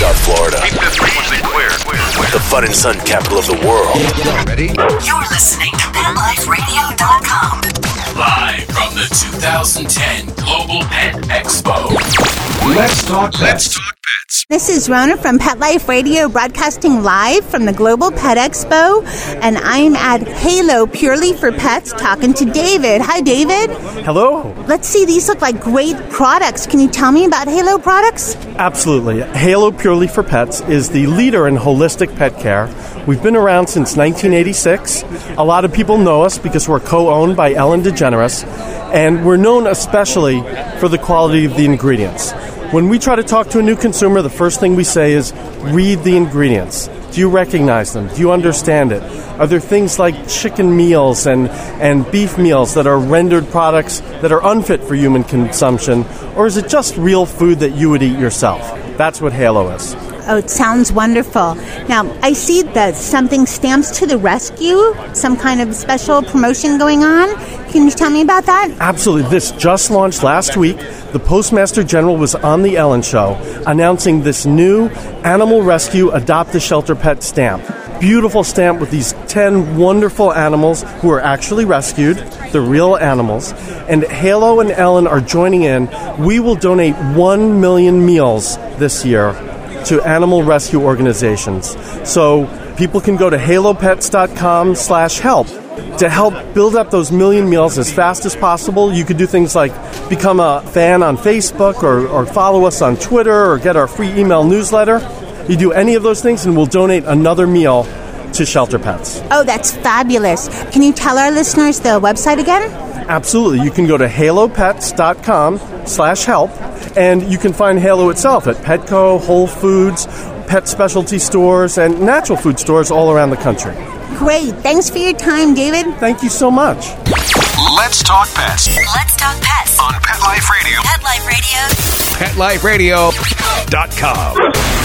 South Florida, the fun and sun capital of the world. Ready? You're listening to PetLifeRadio.com. Live from the 2010 Global Pet Expo. Let's talk. Let's talk pets. This is Rona from Pet Life Radio, broadcasting live from the Global Pet Expo, and I'm at Halo Purely for Pets, talking to David. Hi, David. Hello. Let's see; these look like great products. Can you tell me about Halo products? Absolutely. Halo Purely for Pets is the leader in holistic pet care. We've been around since 1986. A lot of people know us because we're co owned by Ellen DeGeneres, and we're known especially for the quality of the ingredients. When we try to talk to a new consumer, the first thing we say is read the ingredients. Do you recognize them? Do you understand it? Are there things like chicken meals and, and beef meals that are rendered products that are unfit for human consumption? Or is it just real food that you would eat yourself? That's what Halo is. Oh, it sounds wonderful. Now, I see that something stamps to the rescue, some kind of special promotion going on. Can you tell me about that? Absolutely. This just launched last week. The Postmaster General was on The Ellen Show announcing this new Animal Rescue Adopt a Shelter Pet stamp. Beautiful stamp with these 10 wonderful animals who are actually rescued. They're real animals. And Halo and Ellen are joining in. We will donate 1 million meals this year to animal rescue organizations. So people can go to halopets.com slash help to help build up those million meals as fast as possible. You could do things like become a fan on Facebook or, or follow us on Twitter or get our free email newsletter. You do any of those things and we'll donate another meal to Shelter Pets. Oh, that's fabulous. Can you tell our listeners the website again? Absolutely. You can go to halopets.com slash help and you can find Halo itself at Petco, Whole Foods, pet specialty stores, and natural food stores all around the country. Great. Thanks for your time, David. Thank you so much. Let's talk pets Let's talk pets. on Pet Life Radio. Pet Life Radio. PetLifeRadio.com.